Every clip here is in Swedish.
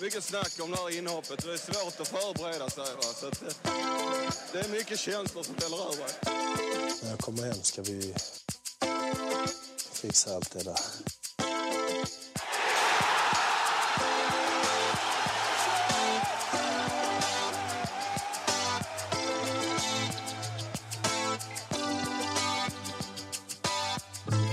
mycket snack om det här inhoppet. Det är svårt att förbereda sig. Va? Så att, eh, det är mycket känslor som ställer över. När jag kommer hem ska vi fixa allt det där.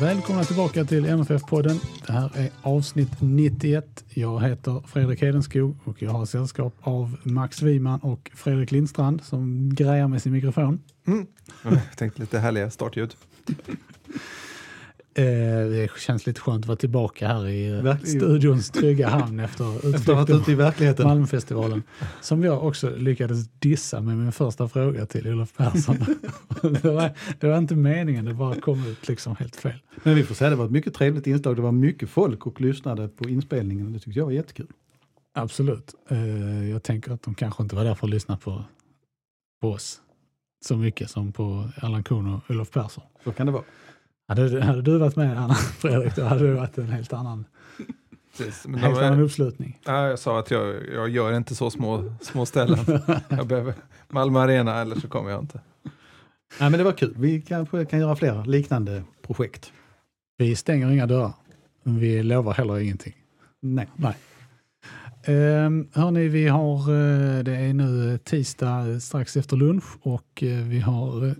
Välkomna tillbaka till MFF-podden. Det här är avsnitt 91. Jag heter Fredrik Hedenskog och jag har sällskap av Max Wiman och Fredrik Lindstrand som grejar med sin mikrofon. Mm. Jag tänkte lite härliga startljud. Eh, det känns lite skönt att vara tillbaka här i Verkligen. studions trygga hamn efter Efter att ha varit ute i verkligheten. Malmfestivalen. Som jag också lyckades dissa med min första fråga till Olof Persson. det, var, det var inte meningen, det bara kom ut liksom helt fel. Men vi får säga det var ett mycket trevligt inslag. Det var mycket folk och lyssnade på inspelningen. Det tyckte jag var jättekul. Absolut. Eh, jag tänker att de kanske inte var där för att lyssna på, på oss så mycket som på Allan Kuhn och Olof Persson. Så kan det vara. Hade, hade du varit med Anna Fredrik, då hade det varit en helt annan, Precis. Men helt annan uppslutning. ja, jag sa att jag, jag gör inte så små, små ställen. Jag behöver Malmö Arena eller så kommer jag inte. Nej, men det var kul. Vi kanske kan göra fler liknande projekt. Vi stänger inga dörrar, vi lovar heller ingenting. Nej. Nej. Um, hörni, vi har, eh, det är nu tisdag eh, strax efter lunch och eh, vi har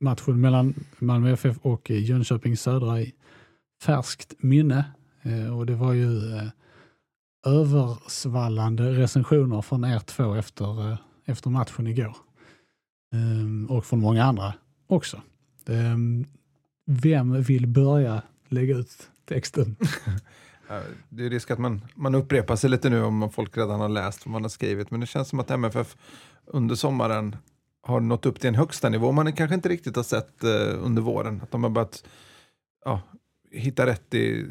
matchen mellan Malmö FF och Jönköping Södra i färskt minne. Eh, och det var ju eh, översvallande recensioner från er två efter, eh, efter matchen igår. Ehm, och från många andra också. Ehm, vem vill börja lägga ut texten? Det är risk att man, man upprepar sig lite nu om folk redan har läst vad man har skrivit. Men det känns som att MFF under sommaren har nått upp till en högsta nivå man kanske inte riktigt har sett eh, under våren. Att de har börjat ja, hitta rätt i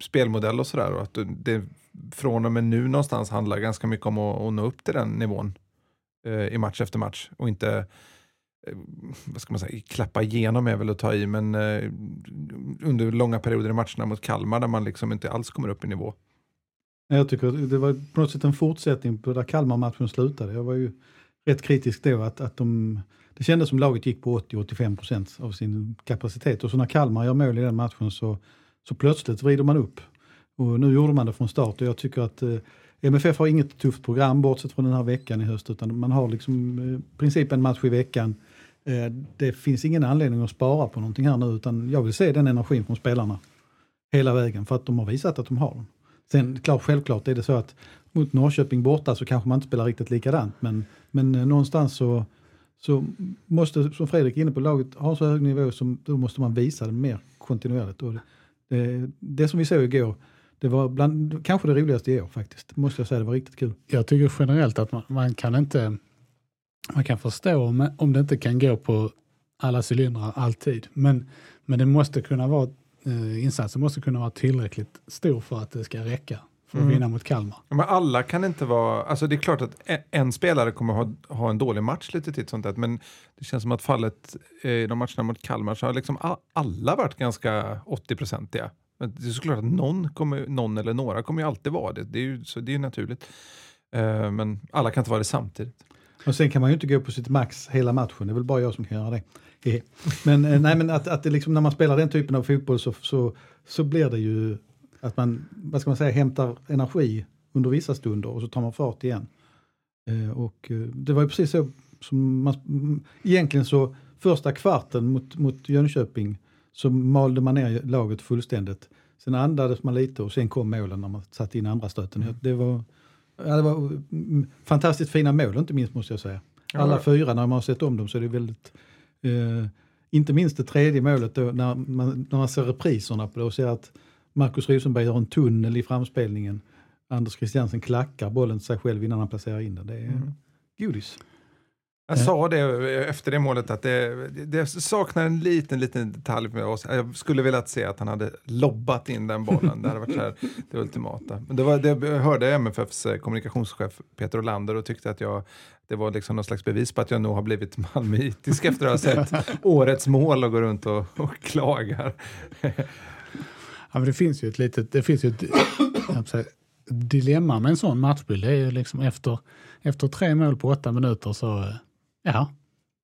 spelmodell och sådär. Och att det från och med nu någonstans handlar ganska mycket om att, att nå upp till den nivån eh, i match efter match. Och inte eh, vad ska man säga, klappa igenom är väl att ta i, men eh, under långa perioder i matcherna mot Kalmar där man liksom inte alls kommer upp i nivå. Jag tycker det var på något sätt en fortsättning på där Kalmar-matchen slutade. Jag var ju rätt kritisk då att, att de, det kändes som laget gick på 80-85 procent av sin kapacitet. Och så när Kalmar gör mål i den matchen så, så plötsligt vrider man upp. Och nu gjorde man det från start och jag tycker att eh, MFF har inget tufft program bortsett från den här veckan i höst utan man har liksom eh, princip en match i veckan. Eh, det finns ingen anledning att spara på någonting här nu utan jag vill se den energin från spelarna hela vägen för att de har visat att de har den. Sen klart, självklart är det så att mot Norrköping borta så kanske man inte spelar riktigt likadant men, men eh, någonstans så, så måste, som Fredrik är inne på, laget ha så hög nivå som då måste man visa det mer kontinuerligt. Och det, det, det som vi såg igår, det var bland, kanske det roligaste i år faktiskt, måste jag säga, det var riktigt kul. Jag tycker generellt att man, man kan inte, man kan förstå om, om det inte kan gå på alla cylindrar alltid. Men, men det måste kunna vara, eh, insatsen måste kunna vara tillräckligt stor för att det ska räcka för att Mm. vinna mot Kalmar. Ja, Men alla kan inte vara, alltså det är klart att en, spelare kommer ha, ha en dålig match lite titt sånt där, men det känns som att fallet eh, i de matcherna mot Kalmar så har liksom alla varit ganska 80-procentiga. Men det är såklart att någon, kommer, någon eller några kommer ju alltid vara det, det är ju, så det är ju naturligt. Eh, men alla kan inte vara det samtidigt. Och sen kan man ju inte gå på sitt max hela matchen, det är väl bara jag som kan göra det. Men, eh, nej, men att, att det liksom, när man spelar den typen av fotboll så, så, så blir det ju att man, vad ska man säga, hämtar energi under vissa stunder och så tar man fart igen. Eh, och eh, det var ju precis så som man, mm, egentligen så första kvarten mot, mot Jönköping så malde man ner laget fullständigt. Sen andades man lite och sen kom målen när man satte in andra stöten. Det var, ja, det var mm, fantastiskt fina mål inte minst måste jag säga. Alla Ja. fyra, när man har sett om dem så är det väldigt, eh, inte minst det tredje målet då, när, man, när man ser repriserna på det och ser att Marcus Rosenberg gör en tunnel i framspelningen. Anders Christiansen klackar bollen till sig själv innan han placerar in den. Det är Mm. godis. Jag sa det efter det målet att det, det saknar en liten, liten detalj med oss. Jag skulle velat se att han hade lobbat in den bollen. Det hade varit här, det ultimata. Men det, var, det hörde MFFs eh, kommunikationschef Peter Olander och tyckte att jag, det var liksom någon slags bevis på att jag nog har blivit malmöitisk efter att ha sett årets mål och gå runt och, och klagar. Ja, men det finns ju ett litet det finns ju ett, säga, dilemma med en sån matchbild. Det är ju liksom efter, efter tre mål på åtta minuter så, eh, ja,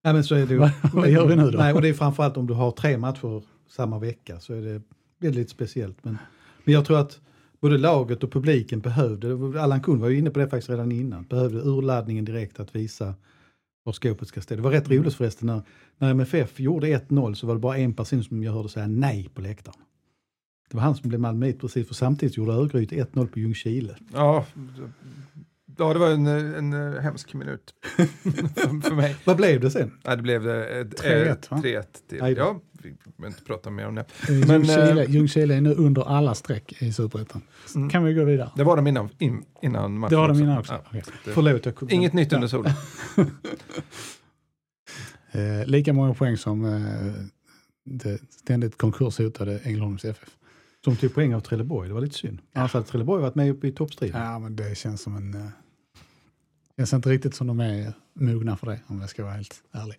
Ja, men så är det ju. Vad- vad gör vi nu då? Nej, och det är framförallt om du har tre matcher samma vecka så är det väldigt speciellt. Men, men jag tror att både laget och publiken behövde, Allan Kuhn var ju inne på det faktiskt redan innan, behövde urladdningen direkt att visa var skåpet ska stå. Det var rätt roligt förresten när, när MFF gjorde 1-0 så var det bara en person som jag hörde säga nej på läktaren. Det var han som blev malmöit precis för samtidigt gjorde Örgryte 1-0 på Ljungskile. Ja, ja, det var en, en, hemsk minut för, för mig. Vad blev det sen? Nej, det blev det, eh, 3-1, va? 3-1 till. Aj. Ja, vi behöver inte prata mer om det. Men, Men, Ljungskile, eh, Ljungskile är nu under alla streck i Superettan. Mm. Kan vi gå vidare? Det var de innan, in, innan matchen Det var de också. innan också. Ja. Det- Förlåt, jag kom- Inget nytt under solen. Eh, lika många poäng som eh, det ständigt konkurshotade Ängelholms FF. Som tog poäng av Trelleborg, det var lite synd. Annars hade Trelleborg varit med uppe i toppstriden. Ja, men det känns som en... Eh, Känns inte riktigt som de är mogna för det, om jag ska vara helt ärlig.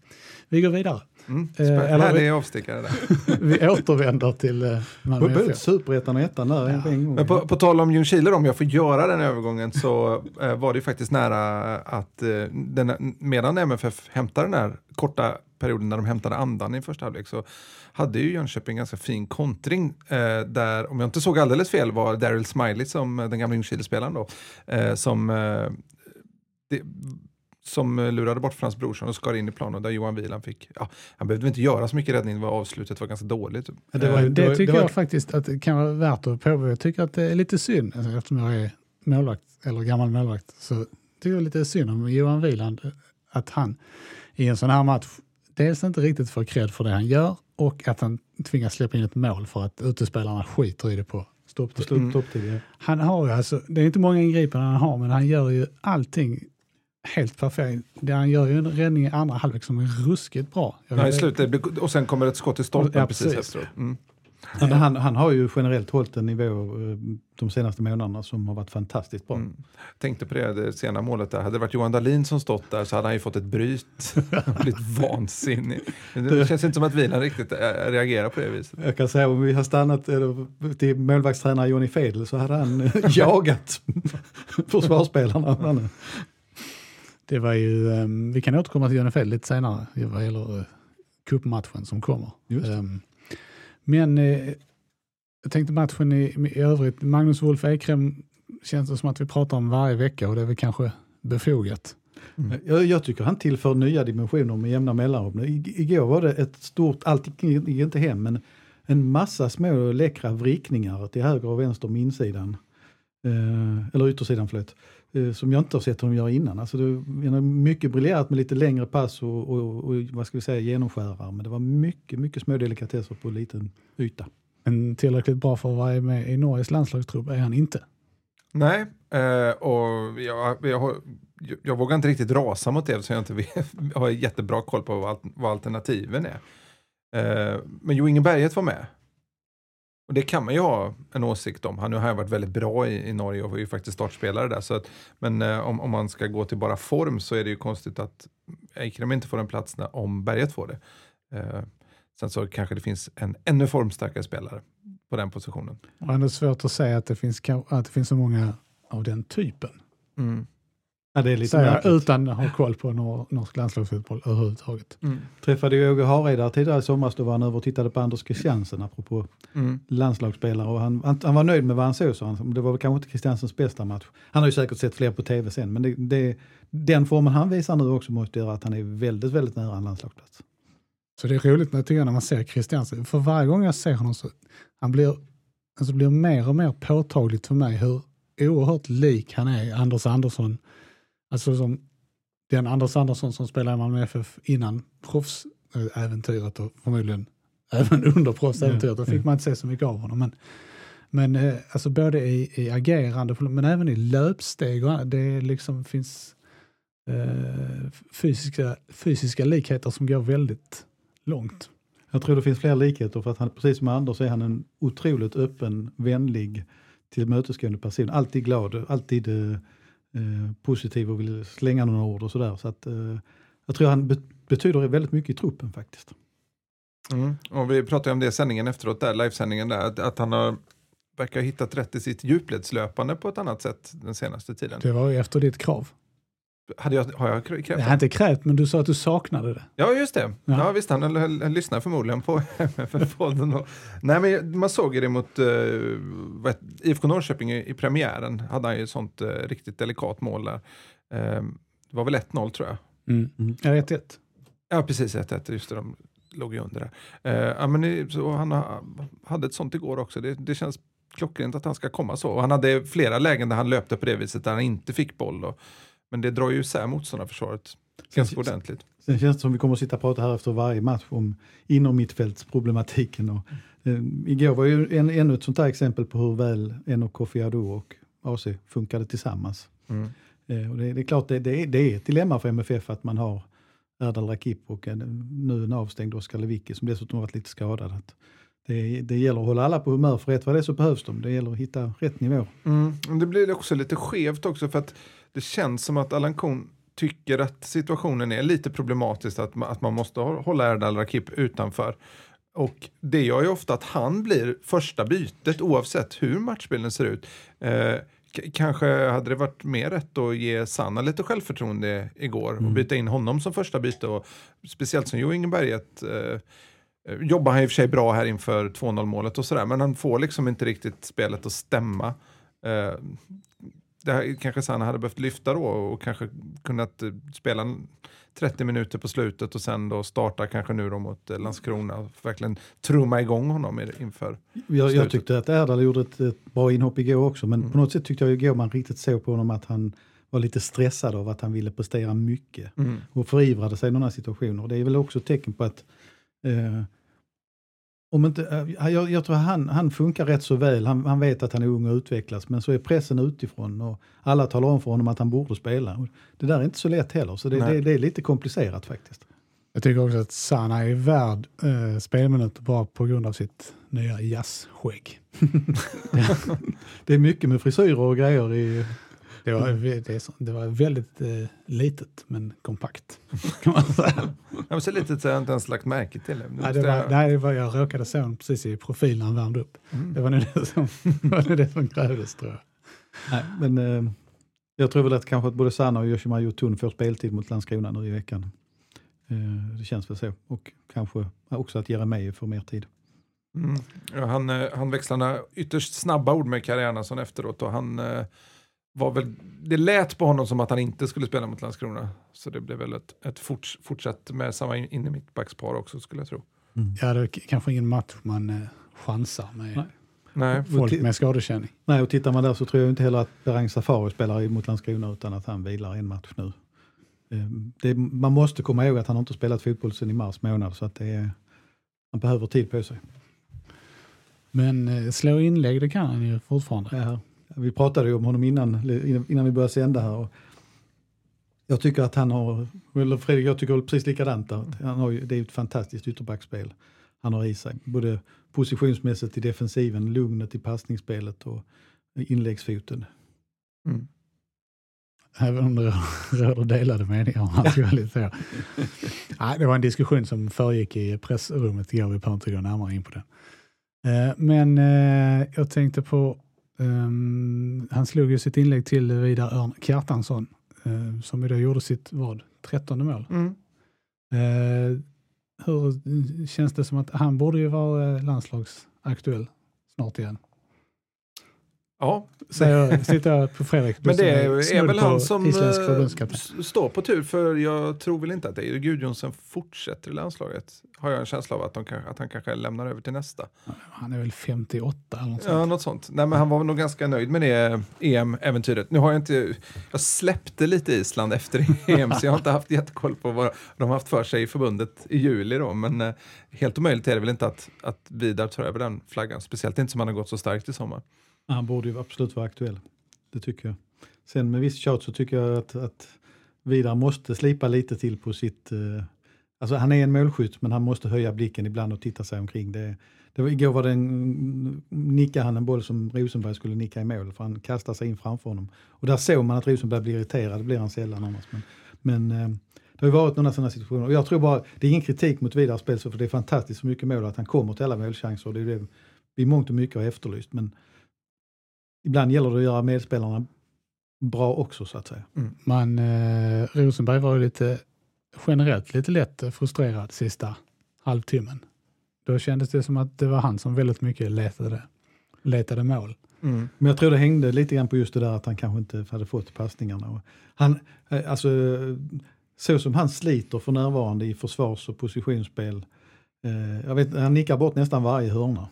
Vi går vidare. Mm. Eh, Härlig avstickare där. Vi återvänder till eh, Malmö Både FF. superettan och ettan där en- en gång. Men på, på tal om Ljungskile, om jag får göra den övergången, så eh, var det ju faktiskt nära att eh, den, medan MFF hämtade den här korta perioden när de hämtade andan i första halvlek så hade ju Jönköping en ganska fin kontring eh, där, om jag inte såg alldeles fel, var Daryl Smiley som den gamla Ljungskile-spelaren då, eh, som eh, det, som eh, lurade bort Frans Brorsson och skar in i planen där Johan Wieland fick, ja, han behövde inte göra så mycket räddning, det var avslutet var ganska dåligt. Ja, det var- det, det var- tycker det var- jag faktiskt att det kan vara värt att påpeka. Jag tycker att det är lite synd, alltså, eftersom jag är målvakt, eller gammal målvakt, så tycker jag lite synd om Johan Wieland, att han i en sån här match dels inte riktigt får cred för det han gör och att han tvingas släppa in ett mål för att utespelarna skiter i det på stopptid. Mm. Han har ju alltså, det är inte många ingripanden han har, men han gör ju allting helt perfekt. Det han gör ju en räddning i andra halvlek som är ruskigt bra. Ja, i slutet, och sen kommer ett skott i stolpen Ja, precis, precis. efteråt. Mm. Men han, han har ju generellt hållit en nivå eh, de senaste månaderna som har varit fantastiskt bra. Mm. Tänkte på det, det sena målet där. Hade det varit Johan Dahlin som stått där så hade han ju fått ett bryt. Blivit vansinnig. Det känns inte som att Wieland riktigt äh, reagerar på det viset. Jag kan säga om vi har stannat eller, till målvaktstränare Johnny Fedel så hade han eh, jagat försvarsspelarna. Det var ju, ehm, vi kan återkomma till Feld lite senare vad gäller cupmatchen som kommer. Ehm, men eh, jag tänkte matchen i, i övrigt, Magnus Wolf Ekrem känns det som att vi pratar om varje vecka och det är väl kanske befogat. Jag, jag tycker han tillför nya dimensioner med jämna mellanrum. I, igår var det ett stort, allt gick inte hem, men en massa små läckra vrickningar till höger och vänster om insidan. Eh, eller yttersidan, förlåt. Eh, som jag inte har sett honom göra innan. Alltså det, mycket briljerat med lite längre pass och, och, och vad ska vi säga, genomskärare. Men det var mycket, mycket små delikatesser på liten yta. Men tillräckligt bra för att vara med i Norges landslagstrupp är han inte. Nej, eh, och jag, jag, jag, vågar inte riktigt rasa mot det så jag inte vet, jag har jättebra koll på vad alternativen är. Eh, men Jo Inge Berget var med. Och det kan man ju ha en åsikt om. Han har ju varit väldigt bra i, i Norge och är ju faktiskt startspelare där. Så att, men eh, om, om man ska gå till bara form så är det ju konstigt att Eikrem inte får en plats när, om Berget får det. Eh, sen så kanske det finns en ännu formstarkare spelare på den positionen. Och ändå svårt att säga att det finns, att det finns så många av den typen. Mm. Ja, det är lite Säger märkligt. utan att ha koll på nor- norsk landslagsfotboll överhuvudtaget. Mm. Träffade ju Åge Hareide tidigare i somras, då var han över och tittade på Anders Christiansen apropå Mm. landslagsspelare och han, han, han var nöjd med vad han såg, sa han. Det var väl kanske inte Christiansens bästa match. Han har ju säkert sett fler på tv sen, men det, det, den formen han visar nu också måste göra att han är väldigt, väldigt nära en landslagsplats. Så det är roligt när, tycker jag, när man ser Christiansen. För varje gång jag ser honom så han blir, alltså blir mer och mer påtagligt för mig hur oerhört lik han är Anders Andersson. Alltså som den Anders Andersson som spelade i Malmö FF innan proffsäventyret och förmodligen även under proffsäventyret. Då fick man inte se så mycket av honom. Men Men eh, alltså både i, i agerande men även i löpsteg och det liksom finns eh, fysiska, fysiska likheter som går väldigt långt. Jag tror det finns fler likheter för att han, precis som Anders är han en otroligt öppen, vänlig, tillmötesgående person. Alltid glad, alltid eh, eh, positiv och vill slänga några ord och sådär. Så att, eh, jag tror han be betyder väldigt mycket i truppen faktiskt. Mm. Och vi pratade om det i sändningen efteråt, där, livesändningen där, att, att han har verkar ha hittat rätt i sitt djupledslöpande på ett annat sätt den senaste tiden. Det var ju efter ditt krav. Hade jag, har jag krävt Jag har inte krävt, men du sa att du saknade det. Ja, just det. Ja. Ja. visst, han, han, han lyssnar förmodligen på MFF-podden. Nej, men man såg ju det mot uh, IFK Norrköping i, i premiären. Hade han ju ett sånt uh, riktigt delikat mål där. Uh, det var väl 1-0 tror jag. Mm. Ja, 1-1. Ja, precis 1-1. Just det, de låg ju under där. Uh, ja, men det, så han ha, hade ett sånt igår också. Det, det känns klockrent att han ska komma så. Och han hade flera lägen där han löpte på det viset där han inte fick boll. Och, men det drar ju isär motståndarförsvaret ganska ordentligt. Sen känns det som vi kommer att sitta och prata här efter varje match om inom mittfältsproblematiken. Och, eh, igår var ju en, ännu ett sånt här exempel på hur väl och Kofi och AC funkade tillsammans. Mm. Eh, och det, det är klart, det, det, är, det är ett dilemma för MFF att man har Erdal Rakip och en, nu en avstängd Oskar Lewicki som dessutom varit lite skadad. Att det, det gäller att hålla alla på humör för rätt vad det är så behövs de. Det gäller att hitta rätt nivå. Mm. Det blir också lite skevt också för att det känns som att Allan Kuhn tycker att situationen är lite problematisk, att att man måste hålla Erdal Rakip utanför. Och det gör ju ofta att han blir första bytet oavsett hur matchbilden ser ut. Eh, kanske hade det varit mer rätt att ge Sanna lite självförtroende igår och byta in honom som första byte. Och speciellt som Jo Ingeberget eh, jobbar han i och för sig bra här inför 2-0 målet och sådär, men han får liksom inte riktigt spelet att stämma. Eh, det här, kanske Sanna hade behövt lyfta då och kanske kunnat eh, spela 30 minuter på slutet och sen då starta kanske nu då mot eh, Landskrona och verkligen trumma igång honom inför jag, jag tyckte att Erdal gjorde ett, ett, bra inhopp igår också, men mm. på något sätt tyckte jag igår man riktigt såg på honom att han var lite stressad av att han ville prestera mycket mm. och förivrade sig i några situationer. Det är väl också ett tecken på att eh, om inte, jag, jag tror han, han funkar rätt så väl. Han, han, vet att han är ung och utvecklas, men så är pressen utifrån och alla talar om för honom att han borde spela. Det där är inte så lätt heller, så det, det, det är lite komplicerat faktiskt. Jag tycker också att Sana är värd eh, spelminuter bara på grund av sitt nya jazzskägg. det är mycket med frisyrer och grejer i det var, det, det var väldigt eh, litet men kompakt. Kan man säga. Jag ser lite så jag inte ens lagt märke till det. Nej, det var, nej, det var, jag råkade se honom precis i profil när han värmde upp. Mm. Det var nog det som, var det som krävdes tror jag. Nej, men eh, jag tror väl att kanske att både Sanna och Yoshima Jotun får speltid mot Landskrona nu i veckan. Eh, det känns väl så. Och kanske också att Jeremejeff får mer tid. Mm. Ja, han, eh, han växlade ytterst snabba ord med Karriärnason efteråt och han eh, var väl, det lät på honom som att han inte skulle spela mot Landskrona. Så det blev väl ett, ett forts, fortsatt med samma in i mittbackspar också skulle jag tro. Mm. Ja, det är kanske ingen match man eh, chansar med Nej. Nej. folk med skadekänning. Nej, och tittar man där så tror jag inte heller att Berang Safari spelar mot Landskrona utan att han vilar en match nu. Ehm, det, man måste komma ihåg att han inte spelat fotboll sedan i mars månad så att det är, han behöver tid på sig. Men eh, slå inlägg det kan han ju fortfarande. Ja. Vi pratade ju om honom innan, innan vi började sända här. Och jag tycker att han har, eller Fredrik, jag tycker precis likadant. Där. Han har ju, det är ett fantastiskt ytterbackspel han har i sig. Både positionsmässigt i defensiven, lugnet i passningsspelet och inläggsfoten. Mm. Även om det råder delade meningar om hans kvalitet. Nej, det var en diskussion som föregick i pressrummet igår, vi behöver inte gå närmare in på den. Eh, men eh, jag tänkte på Um, han slog ju sitt inlägg till Vidar Örn Kjartansson uh, som ju då gjorde sitt vad, trettonde mål. Mm. Uh, hur känns det som att han borde ju vara landslagsaktuell snart igen? Ja, Säger, sitter jag på Fredrik. men det är, är väl han som eh, står på tur, för jag tror väl inte att Erik Gudjonsen fortsätter i landslaget. Har jag en känsla av att, de, att han kanske lämnar över till nästa. Han är väl 58 eller något Ja, sånt. något sånt. Nej, men han var nog ganska nöjd med det EM-äventyret. Nu har jag inte, jag släppte lite Island efter EM, så jag har inte haft jättekoll på vad de har haft för sig i förbundet i juli då. Men eh, helt omöjligt är det väl inte att, att Vidar tar över den flaggan, speciellt inte som han har gått så starkt i sommar. Han borde ju absolut vara aktuell. Det tycker jag. Sen med viss tjat så tycker jag att, att Vidar måste slipa lite till på sitt... Eh, alltså han är en målskytt men han måste höja blicken ibland och titta sig omkring. Det, det var, igår var det en, nickade han en boll som Rosenberg skulle nicka i mål för han kastade sig in framför honom. Och där såg man att Rosenberg blir irriterad, det blir han sällan annars. Men, men eh, det har ju varit några sådana situationer och jag tror bara, det är ingen kritik mot Vidars spel för det är fantastiskt så mycket mål att han kommer till alla målchanser. Det är det vi i mångt och mycket har efterlyst. Men ibland gäller det att göra medspelarna bra också så att säga. Man, eh, Rosenberg var ju lite generellt lite lätt frustrerad sista halvtimmen. Då kändes det som att det var han som väldigt mycket letade, letade mål. Men jag tror det hängde lite grann på just det där att han kanske inte hade fått passningarna. Han, eh, alltså, så som han sliter för närvarande i försvars och positionsspel. Eh, jag vet, han nickar bort nästan varje hörna.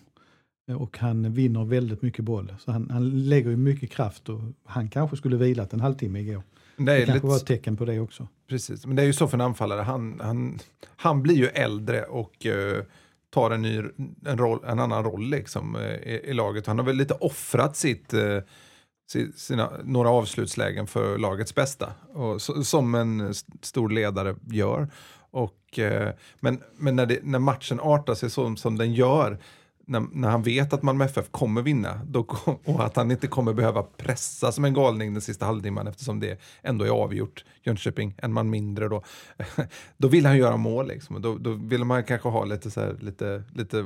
Eh, Och han vinner väldigt mycket boll. Så han, han lägger ju mycket kraft och han kanske skulle vilat en halvtimme igår. Det Det, är kanske lite, var ett tecken på det också. precis. Men det är ju så för en anfallare, han, han, han blir ju äldre och eh, tar en, ny, en, roll, en annan roll liksom, eh, i, i laget. Han har väl lite offrat sitt, si- sina, några avslutslägen för lagets bästa, och, så, som en stor ledare gör. Och, men men när, det, när matchen artar sig så som den gör, när, när han vet att Malmö FF kommer vinna då, och att han inte kommer behöva pressa som en galning den sista halvtimman eftersom det ändå är avgjort, Jönköping, en man mindre då. Då vill han göra mål liksom. Då, då vill man kanske ha lite så här, lite, lite,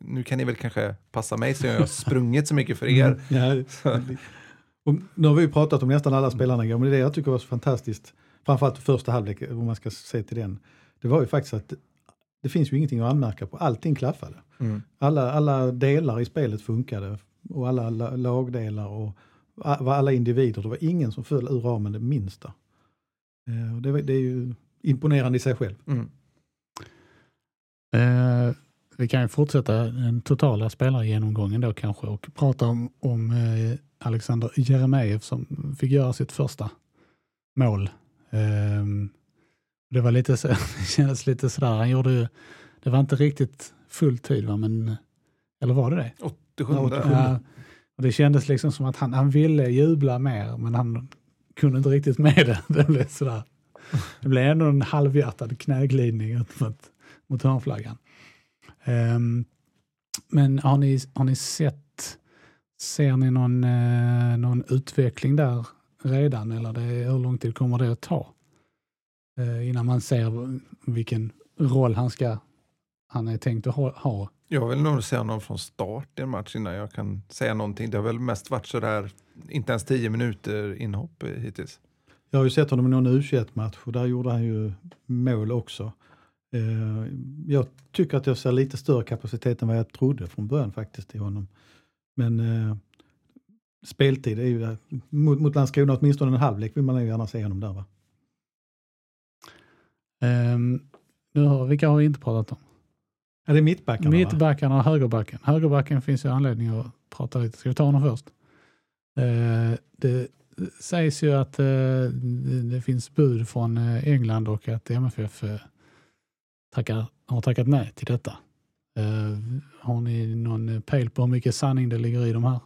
nu kan ni väl kanske passa mig så jag har sprungit så mycket för er. Mm, ja, och nu har vi ju pratat om nästan alla spelarna igår, men det är det jag tycker var så fantastiskt, framförallt första halvlek, om man ska se till den, det var ju faktiskt att det finns ju ingenting att anmärka på, allting klaffade. Mm. Alla, alla delar i spelet funkade och alla la- lagdelar och alla individer, det var ingen som föll ur ramen det minsta. Eh, Det, var- det är ju imponerande i sig själv. Mm. Eh, vi kan ju fortsätta den totala spelargenomgången då kanske och prata om, om eh, Alexander Jeremejeff som fick göra sitt första mål. Eh, det var lite så, det kändes lite sådär, han gjorde ju, det var inte riktigt full tid va, men, eller var det det? 87. Ja, 87. Ja, och det kändes liksom som att han, han ville jubla mer, men han kunde inte riktigt med det. Det blev, sådär. Det blev ändå en halvhjärtad knäglidning ut mot, mot hörnflaggan. Ehm, men har ni, har ni sett, ser ni någon, eh, någon utveckling där redan eller det, hur lång tid kommer det att ta? Eh, innan man ser vilken roll han ska, han är tänkt att ha. ha. Jag vill nog se honom från start i en match innan jag kan säga någonting. Det har väl mest varit sådär, inte ens tio minuter inhopp hittills. Jag har ju sett honom i någon u match och där gjorde han ju mål också. Eh, jag tycker att jag ser lite större kapacitet än vad jag trodde från början faktiskt i honom. Men eh, speltid är ju, mot, mot Landskrona åtminstone en halvlek vill man ju gärna se honom där va? Ehm, nu har, vilka har vi inte pratat om? Ja, det är mittbackarna? Mittbackarna och högerbacken. Högerbacken finns ju anledning att prata lite. Ska vi ta honom först? Eh, det sägs ju att eh, det, det finns bud från eh, England och att MFF eh, tackar, har tackat nej till detta. Eh, har ni någon pejl på hur mycket sanning det ligger i de här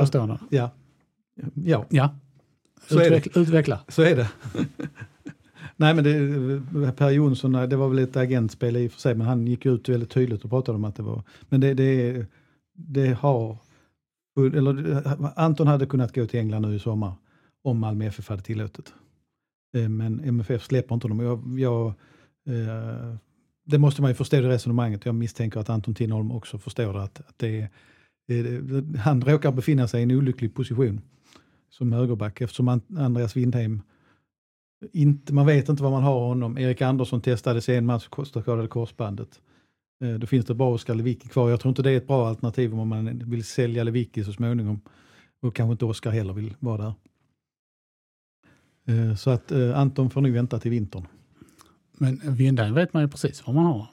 påståendena? ja. ja, Ja, Så utveckla. så är det. Nej men det, eh, Per Jonsson, det var väl ett agentspel i och för sig, men han gick ut väldigt tydligt och pratade om att det var, men det, det, det har, eller eh, Anton hade kunnat gå till England nu i sommar om Malmö FF hade tillåtit. Eh, men MFF släpper inte honom. Jag, jag, det måste man ju förstå det resonemanget. Jag misstänker att Anton Tinholm också förstår det, att, att det, han råkar befinna sig i en olycklig position som högerback eftersom Andreas Windheim inte, man vet inte vad man har honom. Erik Andersson testades i en match, skadade korsbandet. Eh, Då finns det bra Oskar Lewicki kvar. Jag tror inte det är ett bra alternativ om man vill sälja Lewicki så småningom. Och kanske inte Oskar heller vill vara där. Eh, Så att eh, Anton får nog vänta till vintern. Men Vindheim vet man ju precis vad man har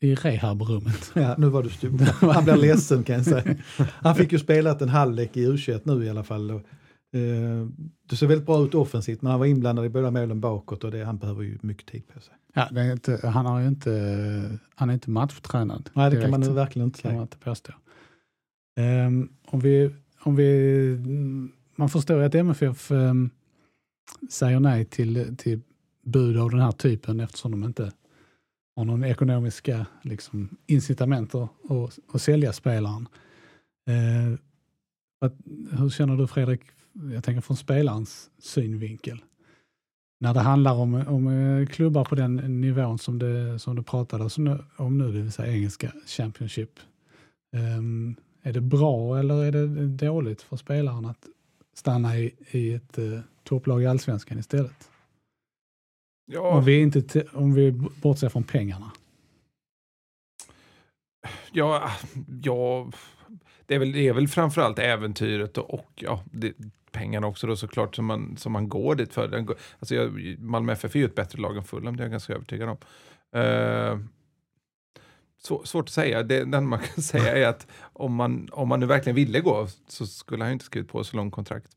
i rehabrummet. Ja, nu var du stor. Han blir ledsen kan jag säga. Han fick ju spelat en halvlek i U21 nu i alla fall. Eh, Det ser väldigt bra ut offensivt men han var inblandad i båda målen bakåt och det, han behöver ju mycket tid på sig. Ja, det är inte, han, har ju inte, han är inte matchtränad. Nej, det kan man nu verkligen inte säga. inte påstå. Ehm, om vi, om vi, man förstår ju att MFF um, säger nej till, till bud av den här typen eftersom de inte har någon ekonomiska liksom, incitament att, att, att sälja spelaren. Eh, att, hur känner du Fredrik, jag tänker från spelarens synvinkel? När det handlar om, om eh, klubbar på den nivån som det, som det pratades om nu, det vill säga engelska Championship. Ehm, är det bra eller är det dåligt för spelaren att stanna i, i ett uh, topplag i allsvenskan istället? Ja, Om, vi inte, om vi bortser från pengarna. ja, ja det, är väl, det är väl framförallt äventyret och, och ja, det, pengarna också då såklart som man, som man går dit för. Den går, alltså jag, Malmö FF är ju ett bättre lag än Fulham, det är jag ganska övertygad om. Uh, svårt att säga. Det enda man kan säga är att om man, om man nu verkligen ville gå så skulle han ju inte skrivit på så lång kontrakt.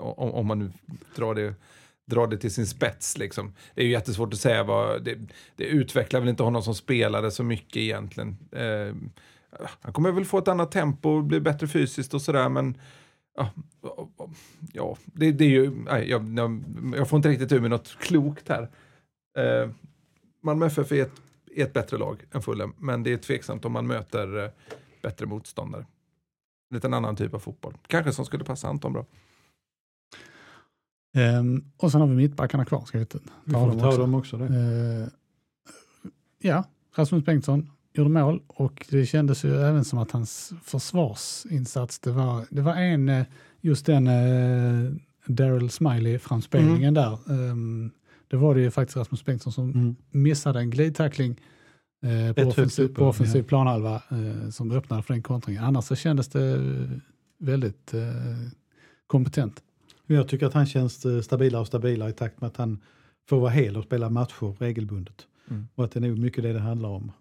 Om, om man nu drar det, drar det till sin spets. Liksom. Det är ju jättesvårt att säga. Vad, det, det utvecklar väl inte honom som spelare så mycket egentligen. Eh, han kommer väl få ett annat tempo, bli bättre fysiskt och sådär, men ja, ja det, det är ju, nej, jag, jag, jag får inte riktigt ur mig något klokt här. Eh, Malmö FF är ett, är ett bättre lag än Fulham, men det är tveksamt om man möter eh, bättre motståndare. Lite en annan typ av fotboll. Kanske som skulle passa Anton bra. Ehm, och sen har vi mittbackarna kvar. Ska vi ta Vi får ta dem också. Det. Eh, ja, Rasmus Bengtsson gjorde mål och det kändes ju även som att hans försvarsinsats, det var, det var en, eh, just den uh, Daryl Smiley-framspelningen där. Um, det var det ju faktiskt Rasmus Bengtsson som Mm. missade en glidtackling eh, på offensiv, på offensiv ja. planhalva eh, som öppnade för den kontringen. Annars så kändes det väldigt eh, kompetent. Jag tycker att han känns eh, stabilare och stabilare i takt med att han får vara hel och spela matcher regelbundet. Mm. Och att det är nog mycket det det handlar om.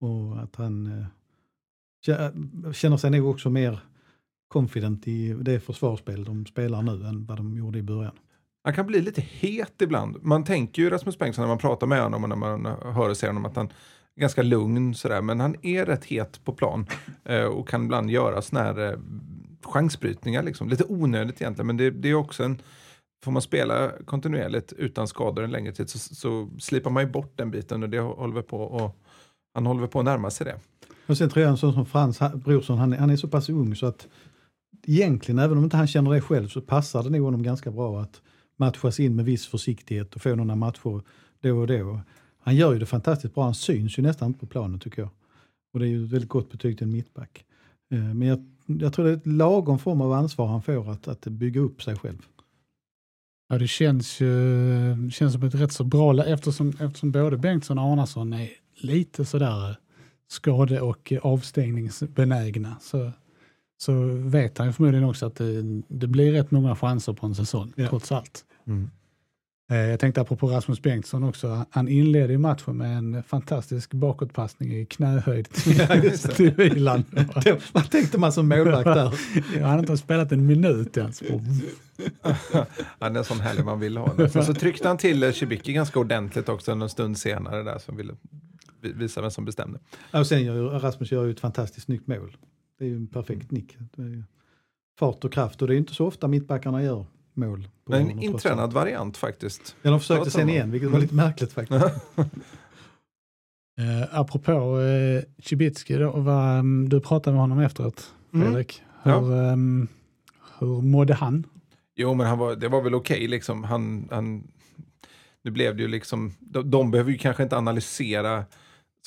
Och att han eh, känner sig nog också mer confident i det försvarsspel de spelar nu än vad de gjorde i början. Han kan bli lite het ibland. Man tänker ju Rasmus Bengtsson när man pratar med honom och när man hör och ser honom att han är ganska lugn sådär. Men han är rätt het på plan eh, och kan ibland göra sådana här eh, chansbrytningar. Liksom. Lite onödigt egentligen, men det, det är också en... Får man spela kontinuerligt utan skador en längre tid så, så slipar man ju bort den biten och det håller vi på och han håller väl på att närma sig det. Och sen tror jag en sån som Frans Brorsson, han, är- han är så pass ung så att egentligen, även om inte han känner det själv, så passar det nog honom ganska bra att matchas in med viss försiktighet och få några matcher då och då. Han gör ju det fantastiskt bra, han syns ju nästan inte på planen tycker jag. Och det är ju ett väldigt gott betyg till en mittback. Eh, Men jag, jag tror det är ett lagom form av ansvar han får att, att bygga upp sig själv. Ja, det känns ju känns som ett rätt så bra eftersom, eftersom både Bengtsson och Arnason är lite sådär skade och avstängningsbenägna så, så vet han ju förmodligen också att det, det blir rätt många chanser på en säsong, Ja. trots allt. Eh, Jag tänkte apropå Rasmus Bengtsson också, han inledde matchen med en fantastisk bakåtpassning i knähöjd till, Ja, till Wieland. Vad tänkte man som målvakt där? Han hade inte spelat en minut ens. Han är en sån härlig man vill ha. Sen så tryckte han till Cibicki ganska ordentligt också en stund senare där som ville vi- visa vem som bestämde. Ja, och sen gör ju, Rasmus gör ju ett fantastiskt snyggt mål. Det är ju en perfekt nick. Är ju fart och kraft och det är inte så ofta mittbackarna gör mål. på Men en intränad variant faktiskt. Ja, de försökte sen igen, vilket var lite märkligt faktiskt. Eh, apropå eh, Cibicki, då, vad, mm, du pratade med honom efteråt, Mm. Fredrik. Ja. Hur, ehm, hur mådde han? Jo, men han var, det var väl okej liksom. Han, han, nu blev det ju liksom, de, de behöver ju kanske inte analysera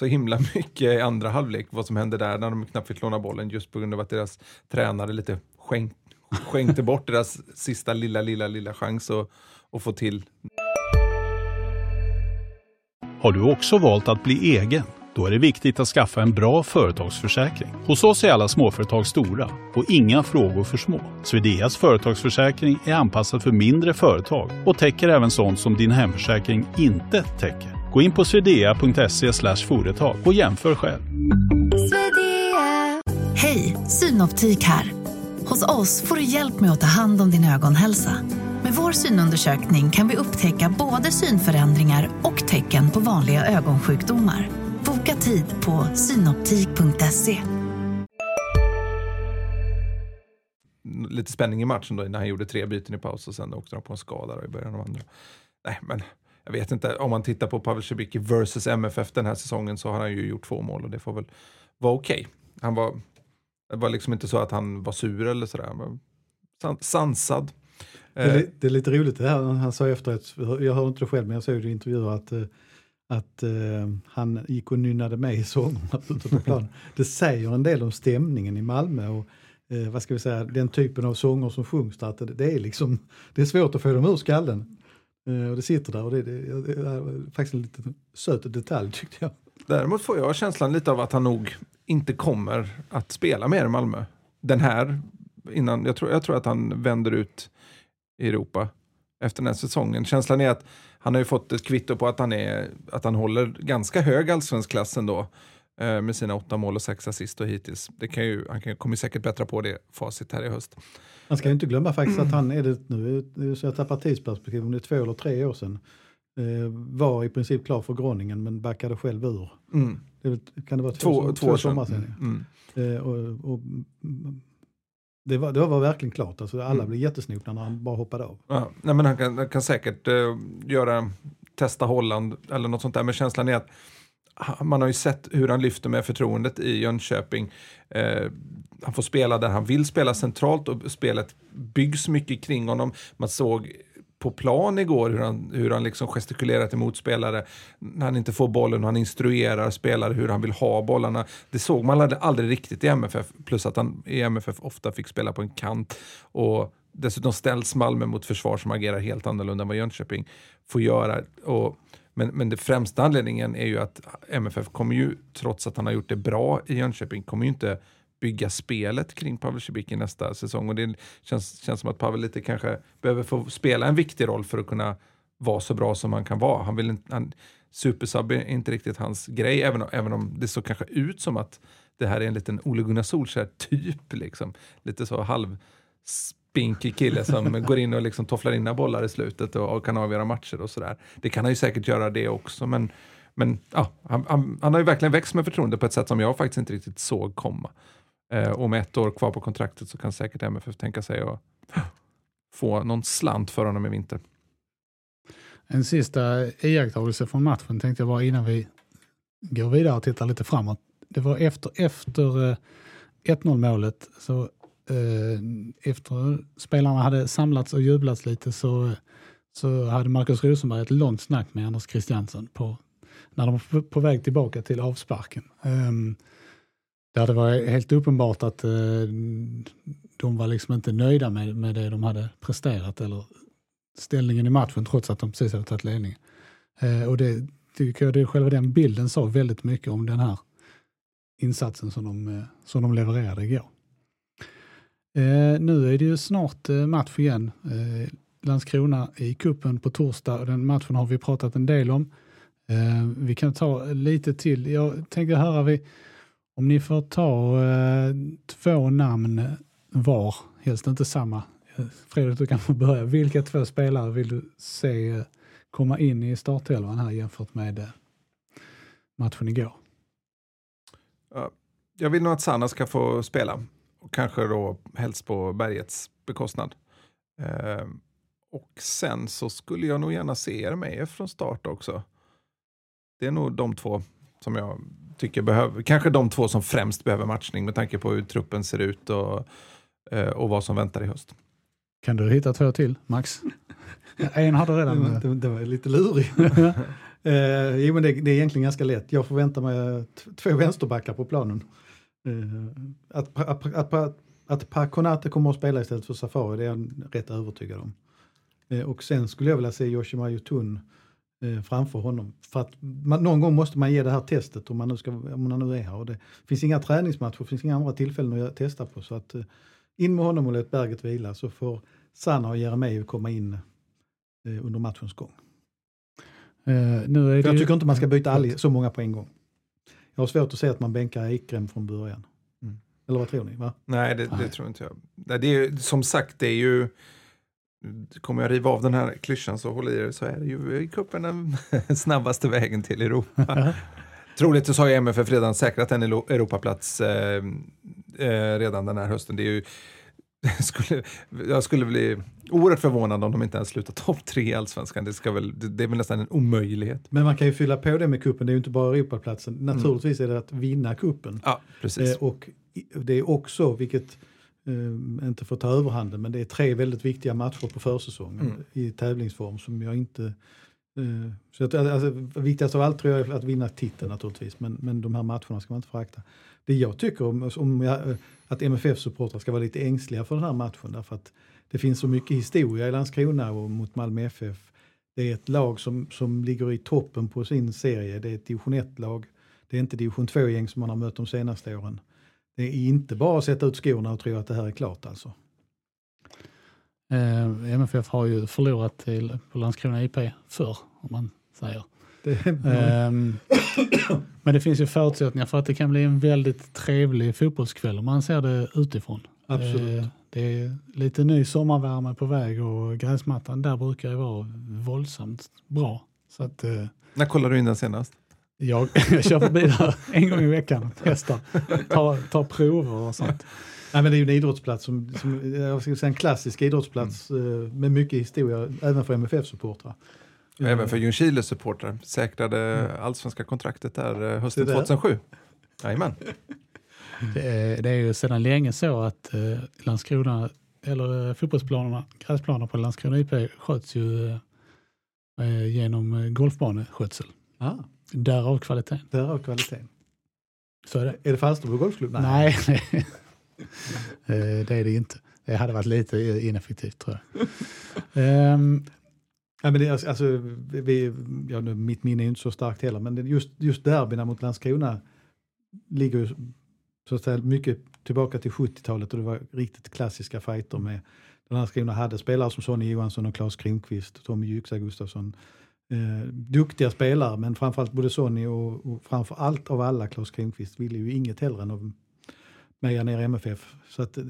så himla mycket i andra halvlek vad som hände där när de knappt fick låna bollen just på grund av att deras tränare lite skänk, skänkte bort deras sista lilla, lilla, lilla chans att, att få till Har du också valt att bli egen? Då är det viktigt att skaffa en bra företagsförsäkring. Hos oss är alla småföretag stora och inga frågor för små. Swedeas företagsförsäkring är anpassad för mindre företag och täcker även sånt som din hemförsäkring inte täcker. Gå in på swedea.se företag och jämför själv. Hej, Synoptik här. Hos oss får du hjälp med att ta hand om din ögonhälsa. Med vår synundersökning kan vi upptäcka både synförändringar och tecken på vanliga ögonsjukdomar. Boka tid på synoptik.se. Lite spänning i matchen då när han gjorde tre byten i paus och sen åkte de på en skada då i början av andra. Nej, men jag vet inte, om man tittar på Pavel Cibicki versus MFF den här säsongen så har han ju gjort två mål och det får väl vara okej. Okay. Han var, det var liksom inte så att han var sur eller sådär, han var sansad. Det är, det är, lite roligt det här, han sa efteråt, jag hörde inte det själv men jag såg det i intervjuer att, eh, att uh, han gick och nynnade med i sångerna ute på plan. Det säger en del om stämningen i Malmö och uh, vad ska vi säga, den typen av sånger som sjungs där, det, det, är liksom, det är svårt att få dem ur skallen. Eh, och det sitter där och det, det, det är faktiskt en liten söt detalj tyckte jag. Däremot får jag känslan lite av att han nog inte kommer att spela mer i Malmö. Den här, innan, jag, tror, jag tror att han vänder ut i Europa efter den här säsongen. Känslan är att han har ju fått ett kvitto på att han, är, att han håller ganska hög allsvensk klass ändå. Eh, med sina åtta mål och sex assist och hittills. Det kan ju, han kan, kommer säkert bättra på det facit här i höst. Man ska ju inte glömma faktiskt att han är det nu, så jag tappar tidsperspektiv, om det är två eller tre år sedan. Eh, var i princip klar för Groningen men backade själv ur. Mm. Det, kan det vara två, två, två sommar sedan? Mm. Mm. och, och det var, det var verkligen klart, alltså alla mm. blev jättesnopna när han bara hoppade av. Ja, nej, men han kan, kan säkert uh, göra, testa Holland eller något sånt där, men känslan är att man har ju sett hur han lyfter med förtroendet i Jönköping. Eh, han får spela där han vill spela centralt och spelet byggs mycket kring honom. Man såg på plan igår hur han, hur han liksom gestikulerar till motspelare när han inte får bollen och han instruerar spelare hur han vill ha bollarna. Det såg man aldrig riktigt i MFF, plus att han i MFF ofta fick spela på en kant. Och dessutom ställs Malmö mot försvar som agerar helt annorlunda än vad Jönköping får göra. Och, men, men det främsta anledningen är ju att MFF kommer ju, trots att han har gjort det bra i Jönköping, kommer ju inte bygga spelet kring Pavel Cibicki nästa säsong. Och det känns, känns som att Pavel lite kanske behöver få spela en viktig roll för att kunna vara så bra som han kan vara. Han vill inte, han, supersub är inte riktigt hans grej, även, även om det så kanske ut som att det här är en liten Ole Gunnar Solskjaer-typ. Liksom. Lite så halv spinkig kille som går in och liksom tofflar in bollar i slutet och, och, kan avgöra matcher och sådär. Det kan han ju säkert göra det också, men, men ja, han, han, han, har ju verkligen växt med förtroende på ett sätt som jag faktiskt inte riktigt såg komma. Eh, och med ett år kvar på kontraktet så kan säkert MFF tänka sig att få någon slant för honom i vinter. En sista iakttagelse från matchen tänkte jag bara innan vi går vidare och tittar lite framåt. Det var efter, efter eh, 1-0 målet, så eh, efter spelarna hade samlats och jublats lite så, så hade Markus Rosenberg ett långt snack med Anders Christiansen på, när de var på väg tillbaka till avsparken. Där det var helt uppenbart att eh, de var liksom inte nöjda med, med det de hade presterat eller ställningen i matchen trots att de precis hade tagit ledningen. Eh, och det tycker jag, det, själva den bilden sa väldigt mycket om den här insatsen som de, eh, som de levererade igår. Eh, nu är det ju snart eh, match igen. Eh, Landskrona i kuppen på torsdag och den matchen har vi pratat en del om. Eh, vi kan ta lite till. Jag tänkte höra, vi, om ni får ta eh, två namn var, helst inte samma. Eh, Fredrik, du kan få börja. Vilka två spelare vill du se eh, komma in i startelvan här jämfört med matchen igår? Jag vill nog att Sanna ska få spela. Och kanske då helst på bergets bekostnad. Eh, och sen så skulle jag nog gärna se er med från start också. Det är nog de två som jag tycker behöver, kanske de två som främst behöver matchning med tanke på hur truppen ser ut och, eh, och vad som väntar i höst. Kan du hitta två till, Max? en har du redan. Det, det, det var lite lurig. eh, jo, men det, det, är egentligen ganska lätt. Jag förväntar mig två vänsterbackar på planen. Eh, att, att, att, att, Paconate kommer att spela istället för Safari, det är jag rätt övertygad om. Eh, och sen skulle jag vilja se Yoshima Yotun eh, framför honom. För att man, någon gång måste man ge det här testet om man nu, ska, om man nu är här. Och det finns inga träningsmatcher, det finns inga andra tillfällen att testa på. Så att in med honom och låt berget vila så får Sanna och Jeremejeff komma in under matchens gång. För jag ju- tycker inte man ska byta all, så många på en gång. Jag har svårt att se att man bänkar Ekrem från början. Mm. Eller vad tror ni? Va? Nej, det, det tror inte jag. Nej, Det är, ju- som sagt, det är ju... Kommer jag riva av den här klyschan så håll i er så är det ju i cupen den snabbaste vägen till Europa. Troligtvis har ju MFF redan säkrat en Europaplats eh, eh, redan den här hösten. Det är ju, skulle, jag skulle bli oerhört förvånad om de inte ens slutar topp tre i allsvenskan. Det, ska väl, det, är väl nästan en omöjlighet. Men man kan ju fylla på det med kuppen. det är ju inte bara Europaplatsen. Naturligtvis är det att vinna kuppen. Ja, precis. Eh, och det är också, vilket eh, inte får ta överhanden, men det är tre väldigt viktiga matcher på försäsongen Mm. i tävlingsform som jag inte... Eh, så att, alltså, viktigast av allt tror jag är att vinna titeln naturligtvis, men, men de här matcherna ska man inte förakta. Det jag tycker om, om jag, att MFF-supportrar ska vara lite ängsliga för den här matchen, därför att det finns så mycket historia i Landskrona och mot Malmö FF. Det är ett lag som, som ligger i toppen på sin serie, det är ett division 1-lag. Det är inte division 2-gäng som man har mött de senaste åren. Det är inte bara att sätta ut skorna och tro att det här är klart alltså. Eh, MFF har ju förlorat till, på Landskrona IP förr, om man säger. Det, Ehm, men det finns ju förutsättningar för att det kan bli en väldigt trevlig fotbollskväll om man ser det utifrån. Absolut. Eh, det är lite ny sommarvärme på väg och gräsmattan där brukar ju vara våldsamt bra. Så att eh, När kollade du in den senast? jag, jag kör förbi där en gång i veckan och testar, tar, tar prover och sånt. Nej, men det är ju en idrottsplats, som, som, jag ska säga en klassisk idrottsplats Mm. med mycket historia, även för MFF-supportrar. Och Även för Ljungskiles supportrar. Säkrade allsvenska kontraktet där eh, hösten Se där. 2007. Jajamän. Det är, det är ju sedan länge så att eh, Landskrona, eller eh, fotbollsplanerna, gräsplaner på Landskrona IP sköts ju eh, genom eh, golfbaneskötsel. Ah, Därav kvaliteten. därav kvaliteten. Så är det. Är det Falsterbo Golfklubb? Nej, Eh, det är det inte. Det hade varit lite ineffektivt tror jag. Ehm, Ja, men det, alltså, alltså vi, ja, nu, mitt minne är ju inte så starkt heller, men just, just derbyna mot Landskrona ligger ju så att säga mycket tillbaka till 70-talet och det var riktigt klassiska fighter med Landskrona hade spelare som Sonny Johansson och Claes Kronqvist, Tommy Gyxa Gustafsson. Eh, duktiga spelare, men framförallt både Sonny och, och framför allt av alla Claes Kronqvist ville ju inget hellre än att meja ner MFF. Så att eh,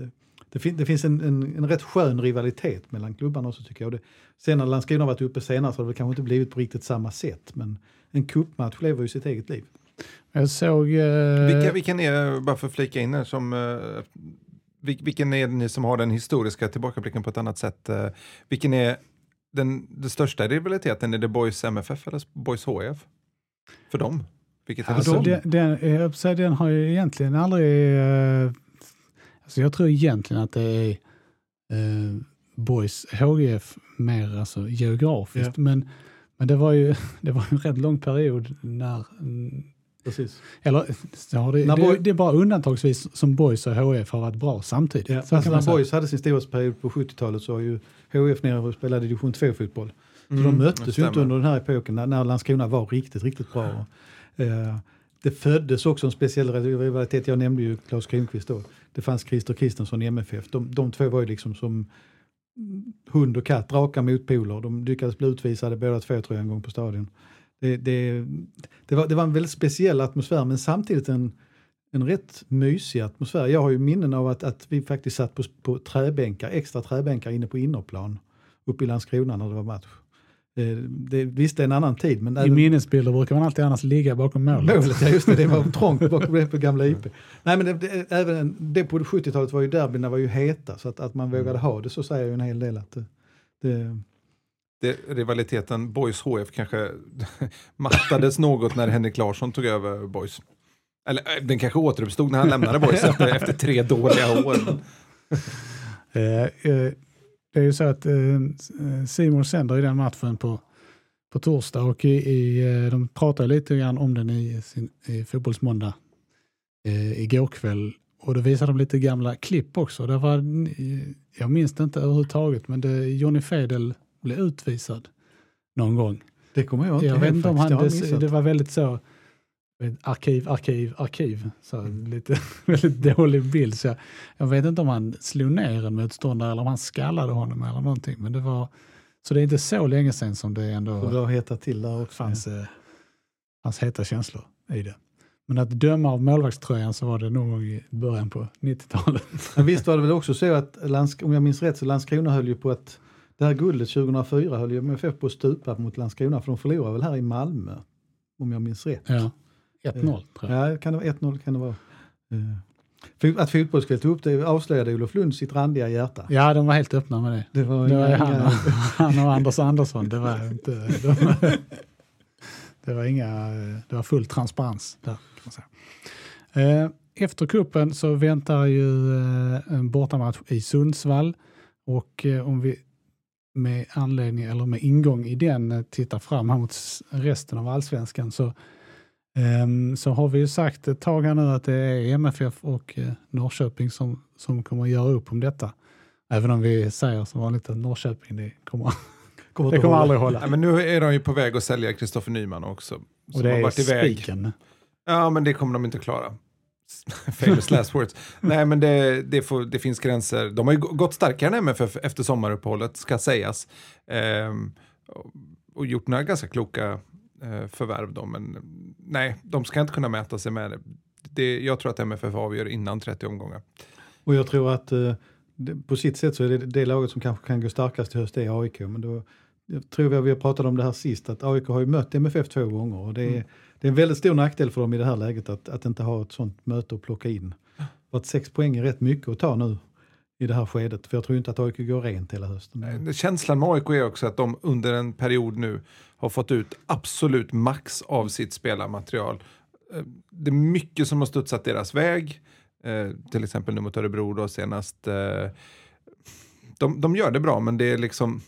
det, fin, det finns en, en, en rätt skön rivalitet mellan klubbarna också tycker jag. Det, sen när Landskrona har varit uppe senare så har det kanske inte blivit på riktigt samma sätt. Men en cupmatch lever ju sitt eget liv. jag såg... Eh, Vilka, vilken är, bara för att flika in här, som, vil- vilken är ni som har den historiska tillbakablicken på ett annat sätt? eh, Vilken är den, den största rivaliteten? Är det Boys MFF eller Boys HF? För dem? Vilket är Alltså, det? den, den, den har ju egentligen aldrig... Alltså jag tror egentligen att det är eh, Boys HGF mer alltså geografiskt. Men, men det var ju det var en rätt lång period när... mm, Precis. Eller har det, När det, det är bara undantagsvis som Boys och HF har varit bra samtidigt. Ja, Så alltså när. Boys hade sin storhetsperiod på 70-talet så var ju HF nere och spelade division 2-fotboll. Så Mm, de möttes ju inte under den här epoken när, när Landskrona var riktigt, riktigt bra. Eh, det föddes också en speciell rivalitet. Jag nämnde ju Claes Krimqvist då. Det fanns Christer Kristensson i MFF. De, de två var ju liksom som hund och katt, raka motpoler. De lyckades bli utvisade båda två tror jag en gång på stadion. Det, det, det, var, det var en väldigt speciell atmosfär men samtidigt en, en rätt mysig atmosfär. Jag har ju minnen av att, att vi faktiskt satt på, på träbänkar, extra träbänkar inne på innerplan uppe i Landskrona när det var match. Eh, Det, visst, det är en annan tid, men I även minnesbilder brukar man alltid annars ligga bakom målet. målet, ja just det, det var trångt bakom det på gamla IP. Nej men det, det, även det på 70-talet var ju derbyna var ju heta, så att, att man vågade ha det så säger ju en hel del att det, det det, rivaliteten Boys HF kanske mattades något när Henrik Larsson tog över Boys. Eller eh, den kanske återuppstod när han lämnade Boys efter, efter tre dåliga år. Eh, eh, det är ju så att eh, Simon sänder i den matchen på, på torsdag och i, i, eh, de pratar lite grann om den i, sin, i Fotbollsmåndag eh, igår kväll. Och då visar de lite gamla klipp också. Det var, eh, jag minns det inte överhuvudtaget, men det, Johnny Fedel blev utvisad någon gång. Det kommer jag inte Jag ihåg Det det, var väldigt så, arkiv, arkiv, arkiv. Så lite, väldigt dålig bild. Så jag, jag vet inte om han slog ner en motståndare eller om han skallade honom eller någonting. Men det var, så det är inte så länge sedan som det ändå det har hettat till där också. fanns, eh, fanns heta känslor i det. Men att döma av målvaktströjan så var det någon gång i början på 90-talet. Men visst var det väl också så att, om jag minns rätt, så Landskrona höll ju på att, det här guldet 2004 höll ju MFF på att stupa mot Landskrona, för de förlorade väl här i Malmö, om jag minns rätt. Ja. 1-0 tror jag. Ja, kan det vara 1-0 kan det vara. Eh, Att fotbollskväll tog upp det avslöjade Olof Lund sitt randiga hjärta. Ja, de var helt öppna med det. Det var, Det var inga, han, och, han och Anders Andersson. Det var, inte, var, det var, inga, det var full transparens där. Kan man säga. Eh, Efter kuppen så väntar ju eh, en bortamatch i Sundsvall och eh, om vi med anledning eller med ingång i den eh, tittar fram här mot resten av allsvenskan så, så har vi ju sagt ett tag här nu att det är MFF och eh, Norrköping som, som kommer att göra upp om detta. Även om vi säger som vanligt att Norrköping det kommer, kommer det kommer hålla. aldrig hålla. Nej, men nu är de ju på väg att sälja Kristoffer Nyman också. Och det har är varit iväg. spiken. Ja, men det kommer de inte klara. Famous last words. Nej, men det, det, får, det finns gränser. De har ju gå- gått starkare än MFF efter sommaruppehållet, ska sägas. Ehm, och- gjort några ganska kloka förvärv då, men nej, de ska inte kunna mäta sig med det. det. Jag tror att MFF avgör innan 30 omgångar. Och jag tror att eh, på sitt sätt så är det det laget som kanske kan gå starkast i höst är AIK. Men då, jag tror vi, vi har pratat om det här sist, att AIK har ju mött MFF två gånger. Och det, är, Mm. det är en väldigt stor nackdel för dem i det här läget att, att inte ha ett sånt möte att plocka in. För att sex poäng är rätt mycket att ta nu i det här skedet. För jag tror inte att AIK går rent hela hösten. Känslan med AIK är också att de under en period nu har fått ut absolut max av sitt spelarmaterial. Eh, det är mycket som har studsat deras väg, eh, till exempel nu mot Örebro då senast. Eh, de, de gör det bra, men det är liksom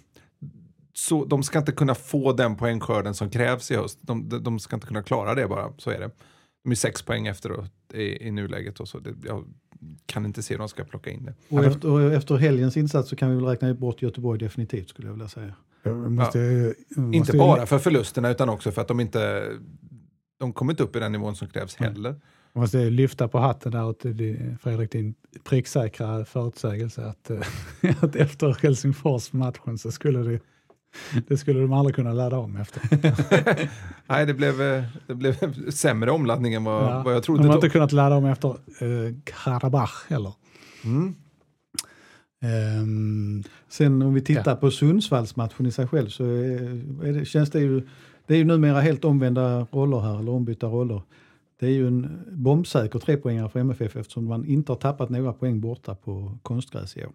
så, de ska inte kunna få den poängskörden som krävs i höst. De, de, de ska inte kunna klara det bara, så är det. De är sex poäng efteråt i, i nuläget och så. Det, jag kan inte se hur de ska plocka in det. Och efter, och efter helgens insats så kan vi väl räkna bort Göteborg definitivt skulle jag vilja säga. Jag måste, jag måste Inte bara för förlusterna utan också för att de inte de kommer inte upp i den nivån som krävs heller. Jag måste lyfta på hatten där åt Fredrik, din pricksäkra förutsägelse att, eh, att efter Helsingfors-matchen så skulle det, det skulle de aldrig kunna ladda om efter. Nej, det blev, eh, det blev sämre omladdning än vad, Ja, vad jag trodde. de har inte kunnat ladda om efter eh, Karabach heller. Mm. Ehm, Sen om vi tittar på Sundsvallsmatchen i sig själv så är, är det, känns det ju, det är ju numera helt omvända roller här, eller ombytta roller. Det är ju en bombsäker trepoängare för MFF eftersom man inte har tappat några poäng borta på konstgräs i år.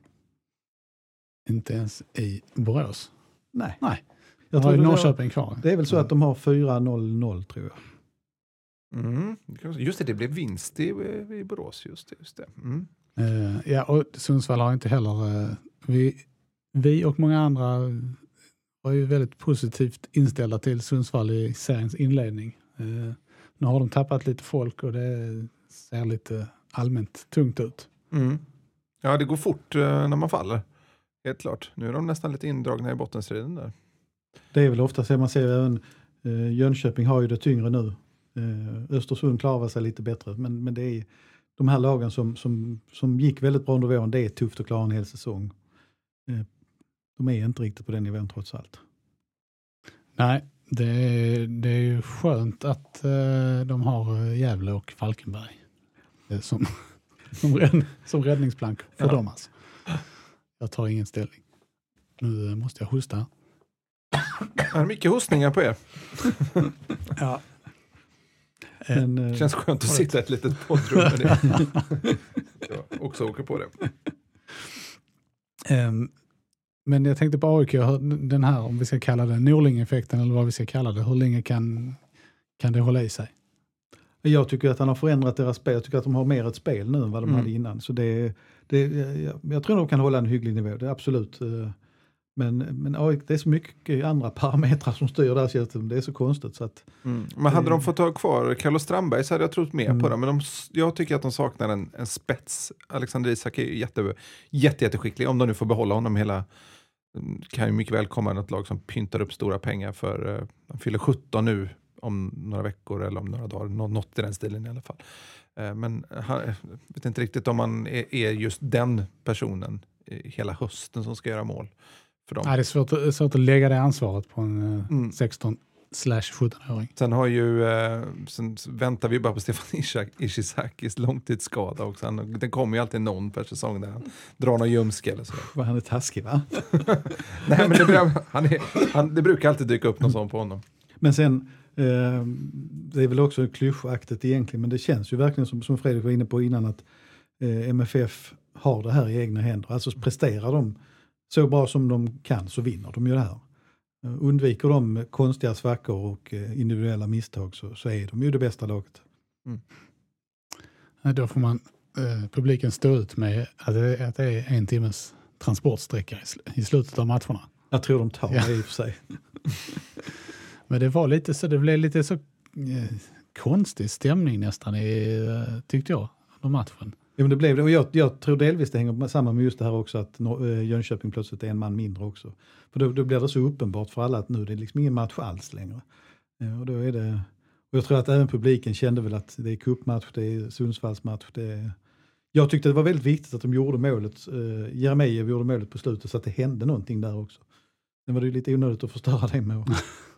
inte ens i Borås. Nej. Nej. Jag tror har det, Norrköping kvar. det är väl så att de har 4-0-0 tror jag. Mm. Just det, det blev vinst i, i Borås. Just det. Just det. Mm. Eh, ja, och Sundsvall har inte heller... eh, vi, vi och många andra var ju väldigt positivt inställda till Sundsvall i seriens inledning. Eh, nu har de tappat lite folk och det ser lite allmänt tungt ut. Mm. Ja, det går fort när man faller. Helt klart. Nu är de nästan lite indragna i bottenstriden där. Det är väl ofta så man ser även eh, Jönköping har ju det tyngre nu. Eh, Östersund klarar sig lite bättre men, men det är de här lagen som, som, som gick väldigt bra under våren, det är tufft att klara en hel säsong. Eh, de är inte riktigt på den nivån trots allt. Nej, det är, det är ju skönt att eh, de har eh, Gävle och Falkenberg eh, som, som, rädd, som räddningsplank för Ja. dem. Alltså. Jag tar ingen ställning. Nu eh, måste jag hosta. Det är mycket hostningar på er. Ja. Men, eh, Känns skönt att sitta i ett litet poddrum med det. Jag också åker på det. Ehm, men jag tänkte på AIK, den här, om vi ska kalla det Norling-effekten eller vad vi ska kalla det, hur länge kan, kan det hålla i sig? Jag tycker att han har förändrat deras spel. Jag tycker att de har mer ett spel nu än vad de Mm. hade innan. Så det, det, jag, jag tror de kan hålla en hygglig nivå, det absolut. eh, Men, men det är så mycket andra parametrar som styr där känns det, det är så konstigt. Så att, Mm. Men hade de fått ha kvar Carlos Strandberg så hade jag trott mer på Mm. det. Men de, jag tycker att de saknar en, en spets. Alexander Isak är jätte, jätte, jätteskicklig, om de nu får behålla honom hela kan ju mycket väl komma något lag som pyntar upp stora pengar för, eh, de fyller 17 nu om några veckor eller om några dagar, Nå- något i den stilen i alla fall. Eh, Men jag vet inte riktigt om han är, just den personen i hela hösten som ska göra mål för dem. Nej, det är svårt, att- svårt att lägga det ansvaret på en eh, Mm. 16 slash 17-åring. Sen, har ju, eh, sen väntar vi bara på Stefan Ishizakis långtidsskada också. Han, det kommer ju alltid någon per säsong där han drar någon ljumske eller så. Vad han är taskig va? Nej, men det, han är, han, det brukar alltid dyka upp någon sån på honom. Men sen, eh, det är väl också klyschaktigt egentligen, men det känns ju verkligen som, som Fredrik var inne på innan att eh, MFF har det här i egna händer. Alltså presterar de så bra som de kan så vinner de ju det här. Eh, undviker de konstiga svackor och eh, individuella misstag så, så är de ju det bästa laget. Eh, Då får man eh, publiken stå ut med att det, att det är en timmes transportsträcka i, sl- i slutet av matcherna. Jag tror de tar Ja. det i och för sig. Men det var lite så, det blev lite så eh, konstig stämning nästan, i, eh, tyckte jag, under matchen. Ja, men det blev det. Och jag, jag tror delvis det hänger samman med just det här också att eh, Jönköping plötsligt är en man mindre också. För då, då blir det så uppenbart för alla att nu är det liksom ingen match alls längre. Eh, och då är det, och jag tror att även publiken kände väl att det är cupmatch, det är Sundsvallsmatch. Det är, jag tyckte det var väldigt viktigt att de gjorde målet, eh, Jeremejeff gjorde målet på slutet så att det hände någonting där också. Sen var det ju lite onödigt att förstöra det med att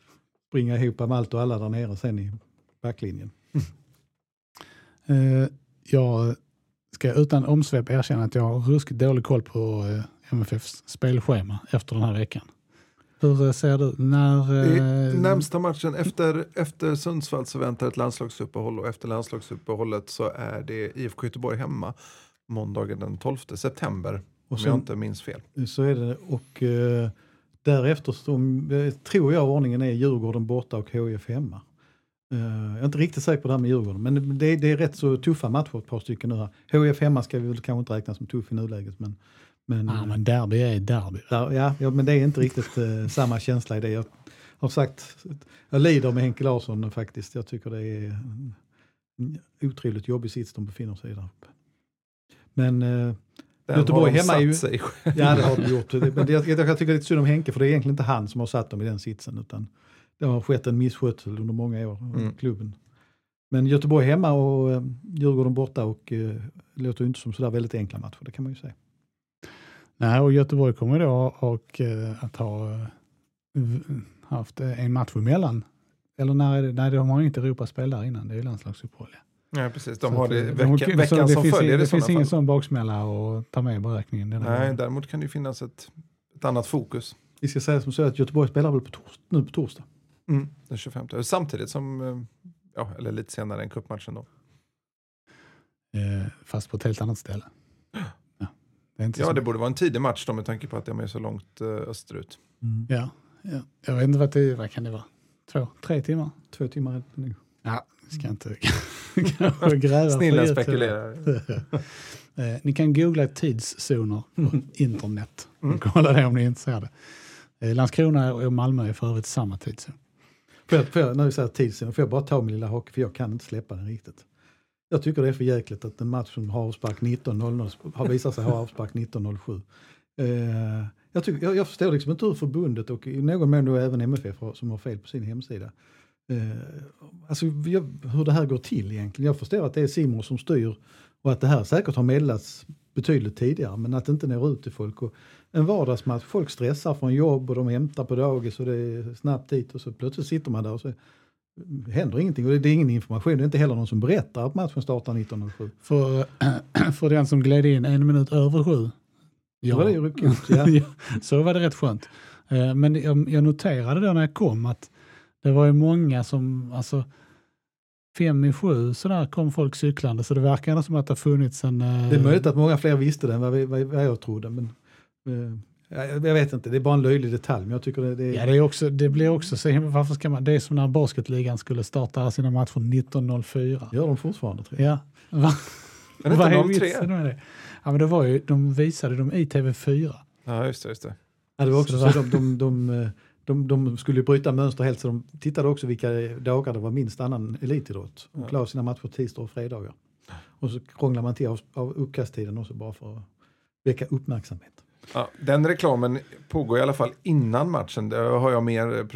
springa ihop med allt och alla där nere sen i backlinjen. Eh, jag ska utan omsvep erkänna att jag har ruskigt dålig koll på eh, MFFs spelschema efter den här veckan. Hur eh, ser du? När, I närmsta matchen efter, efter Sundsvall så väntar ett landslagsuppehåll och efter landslagsuppehållet så är det IFK Göteborg hemma måndagen den 12 september. Om Och jag sen, inte minns fel. Så är det och eh, därefter så, eh, tror jag ordningen är Djurgården borta och HIF hemma. Eh, jag är inte riktigt säker på det här med Djurgården men det, det är rätt så tuffa matcher ett par stycken nu här. HIF hemma ska vi väl kanske inte räkna som tuff i nuläget men, men, ja, men derby är derby. där, ja, ja, men det är inte riktigt eh, samma känsla i det. Jag har sagt, jag lider med Henke Larsson faktiskt. Jag tycker det är en otroligt jobbig sits de befinner sig i där uppe. Men eh, Den Göteborg har de hemma är ju- satt sig själv. Ja, det har de gjort. Men det, jag, jag tycker lite synd om Henke, för det är egentligen inte han som har satt dem i den sitsen, utan det har skett en misskötsel under många år, i Mm. klubben. Men Göteborg hemma och eh, Djurgården borta och eh, låter ju inte som sådär väldigt enkla matcher, det kan man ju säga. Nej, och Göteborg kommer då och, eh, att ha eh, haft en match emellan. Eller när är det? Nej, de har ju inte Europaspel där innan, det är ju landslagsuppehåll. ja. Nej, precis. De Så har det vecka, de- veckan så det som finns, följer Det finns ingen fall. sån baksmälla att ta med i beräkningen. Nej, gången. däremot kan det ju finnas ett, ett annat fokus. Vi ska säga som så att Göteborg spelar väl på tors, nu på torsdag. Mm, den 25. Samtidigt som, eh, ja, eller lite senare än cupmatchen då. Eh, fast på ett helt annat ställe. Ja, det är Ja, det borde vara en tidig match då med tanke på att de är så långt eh, österut. Ja, ja. Jag vet inte vad det vad kan det vara? Två, tre timmar? Två timmar är det nu. Ja, vi ska inte gräva Snillen spekulerar. Eh, Ni kan googla tidszoner på internet Mm. kolla det om ni är intresserade. Eh, Landskrona och Malmö är för övrigt samma tidszon. Får jag, får jag, när vi säger tidsen, får jag bara ta min lilla hockey, för jag kan inte släppa den riktigt. Jag tycker det är för jäkligt att en match som har avspark 19.00 har visat sig ha avspark 19.07. Eh, jag, tycker, jag, jag förstår liksom inte hur förbundet och i någon mån även MFF som har fel på sin hemsida. Eh, alltså hur det här går till egentligen. Jag förstår att det är Simon som styr och att det här säkert har meddelats betydligt tidigare men att det inte når ut till folk. Och en vardagsmatch, folk stressar från jobb och de hämtar på dagis och det är snabbt dit och så plötsligt sitter man där och så händer ingenting och det är ingen information. Det är inte heller någon som berättar att matchen startar 1907. För, för den som gled in en minut över sju. Ja. Var det ju. Ja. Så var det rätt skönt. Eh, Men jag, jag noterade då när jag kom att det var ju många som, alltså fem i sju så där kom folk cyklande så det verkar som att det har funnits en... eh, Det är möjligt att många fler visste det än vad, vi, vad, vad jag trodde. Men, eh, jag, vet inte, det är bara en löjlig detalj. Men jag tycker det, det är... Ja, det, är också, det blir också så, varför ska man, det är som när basketligan skulle starta sina matcher 1904. Gör de fortfarande tror jag. Ja. Va? Är det Vad är inte 03? vitsen med det? Ja, men det var ju, de visade dem i TV4. Ja, just det. Just det. Ja, det var också Så så, de, de, de, eh, de, de skulle bryta mönster helt så de tittade också vilka dagar det var minst annan elitidrott. Ja. la sina matcher tisdag och fredagar. Och så krånglar man till av, av uppkasttiden också bara för att väcka uppmärksamhet. Ja, den reklamen pågår i alla fall innan matchen. Det har jag mer,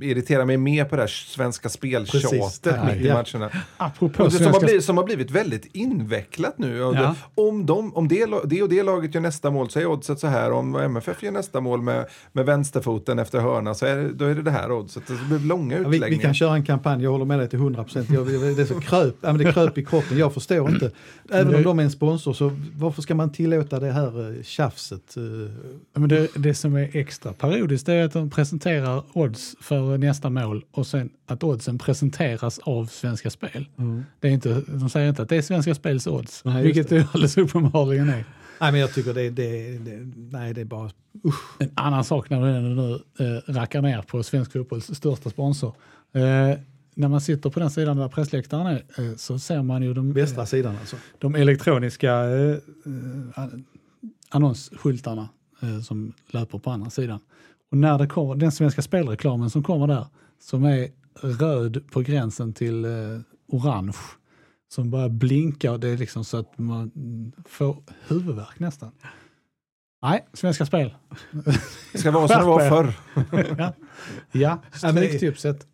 irriterar mig mer på det här svenska speltjatet här, mitt i matcherna. Apropå Och det som, har blivit, som har blivit väldigt invecklat nu. Ja. det, om de, om det, det och det laget gör nästa mål så är oddset så här. Om MFF gör nästa mål med, med vänsterfoten efter hörna så är, då är det det här oddset. Det blir långa Ja, vi, utläggningar. vi kan köra en kampanj, jag håller med dig till 100 procent. Det, är så kröp, ja, det kröp i kroppen, jag förstår inte. Även om de är en sponsor, så varför ska man tillåta det här eh, tjafset? Ja, Men det, det som är extra parodiskt är att de presenterar odds för nästa mål och sen att oddsen presenteras av Svenska Spel. Det är inte, de säger inte att det är Svenska Spels odds, Nej, vilket det. alldeles uppenbarligen är. Nej men jag tycker det, det, det, nej, det är bara, usch. En annan sak när du nu eh, rackar ner på svensk fotbolls största sponsor. Eh, när man sitter på den sidan där pressläktaren är eh, så ser man ju de, Västra sidan alltså. de elektroniska eh, annonsskyltarna eh, som löper på andra sidan. Och när det kommer, den svenska spelreklamen som kommer där, som är röd på gränsen till eh, orange, som bara blinkar, det är liksom så att man får huvudvärk nästan. Nej, Svenska Spel. Det ska vara som det var förr. ja, ja Ja, stryktipset.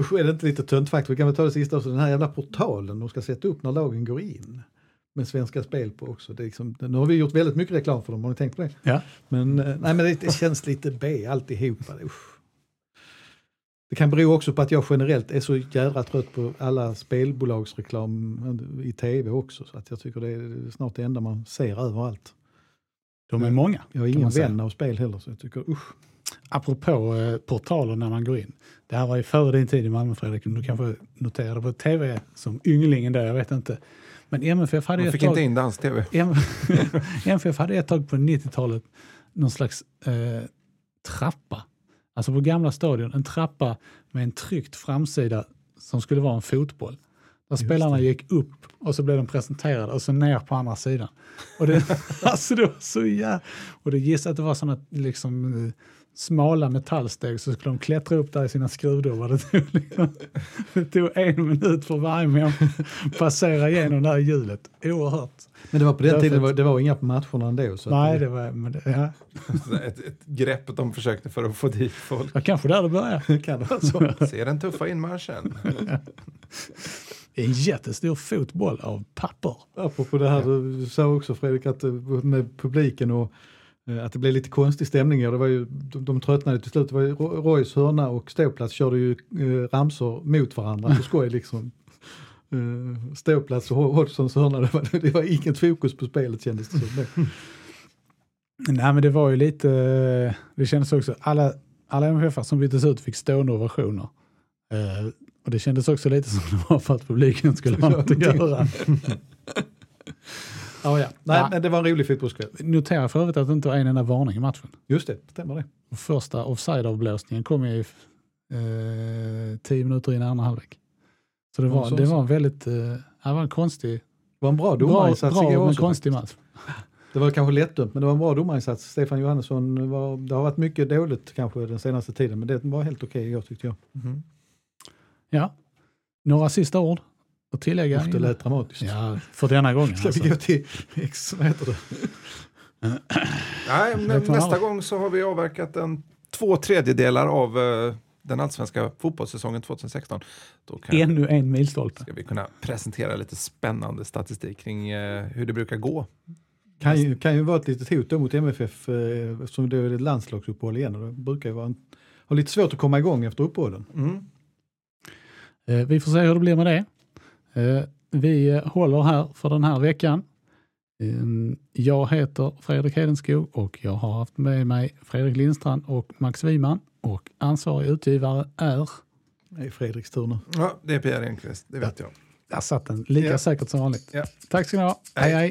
Usch, är det inte lite tönt faktiskt? Vi kan väl ta det sista också, den här jävla portalen de ska sätta upp när lagen går in. Med Svenska Spel på också. Det är liksom, nu har vi gjort väldigt mycket reklam för dem, har ni tänkt på det? Ja. Men, eh, nej, men det, det känns lite B alltihopa. Usch. Det kan bero också på att jag generellt är så jävla trött på alla spelbolagsreklam i tv också. Så att jag tycker det är snart det enda man ser överallt. De är många. Jag är ingen vän av spel heller så jag tycker usch. Apropå eh, portaler när man går in. Det här var ju före din tid i Malmö Fredrik. Du kanske noterade på tv som ynglingen där, jag vet inte. Men MFF hade Man ett fick tag, inte in dans-tv. MFF hade ett tag på 90-talet någon slags eh, trappa. Alltså på gamla stadion, en trappa med en tryckt framsida som skulle vara en fotboll. Där spelarna gick upp och så blev de presenterade och så ner på andra sidan. Och det, alltså det var så jä... Och det gissade att det var sådana liksom, eh, smala metallsteg så skulle de klättra upp där i sina skruvdubbar. Det tog, liksom, det tog en minut för varje människa att passera igenom det här hjulet. Oerhört. Men det var på den Därför tiden, det var, det var inga på matcherna ändå. Så Nej, att, det var... Men det, ja. Ett, ett grepp de försökte för att få dit folk. Ja, kanske där det började. kan det vara så. Se den tuffa inmarschen. En jättestor fotboll av papper. Apropå det här du sa också Fredrik, att eh, med publiken och att det blev lite konstig stämning. Det var ju, de, de tröttnade till slut. Det var ju Ro- Roys hörna och ståplats körde ju eh, ramsor mot varandra på skoj liksom. Eh, ståplats och Ho- Hodgsons hörna, det var, det var inget fokus på spelet kändes det som. Nej, men det var ju lite... eh, Det kändes också... Alla, alla MFF som byttes ut fick stående ovationer. Eh, och det kändes också lite som det var för att publiken skulle ha något att göra. Ja, ja. Nej, Ja. men det var en rolig fotbollskväll. Notera för övrigt att det inte var en enda varning i matchen. Just det, stämmer det. Och första offside-avblåsningen kom ju eh, tio minuter in i andra halvlek. Så det var, det var en väldigt... Eh, det var en konstig... Det var en bra Bra, domarinsats bra igår men konstig match. Det var kanske lättdömt, men det var en bra domarinsats. Stefan Johannesson, var, det har varit mycket dåligt kanske den senaste tiden, men det var helt okej igår tyckte jag. Ja. Några sista ord att tillägga? Usch, det lät dramatiskt. Ja, för denna gången. Ska Alltså. vi gå till, vad heter det? Nej, nästa gång så har vi avverkat en två tredjedelar av eh, den allsvenska fotbollssäsongen 2016. Då kan, Ännu en milstolpe. ska vi kunna presentera lite spännande statistik kring eh, hur det brukar gå. Kan ju, kan ju vara ett litet hot då mot MFF eh, eftersom det är ett landslagsuppehåll igen och det brukar ju vara en, ha lite svårt att komma igång efter uppehållen. Mm. Eh, vi får se hur det blir med det. Eh, vi håller här för den här veckan. Eh, jag heter Fredrik Hedenskog och jag har haft med mig Fredrik Lindstrand och Max Wiman och ansvarig utgivare är, Det är Fredriks tur nu. Ja, det är Pierre Enqvist, det vet jag. där satt den, lika Ja. säkert som vanligt. Ja. Tack ska ni ha. hej. Hej. hej.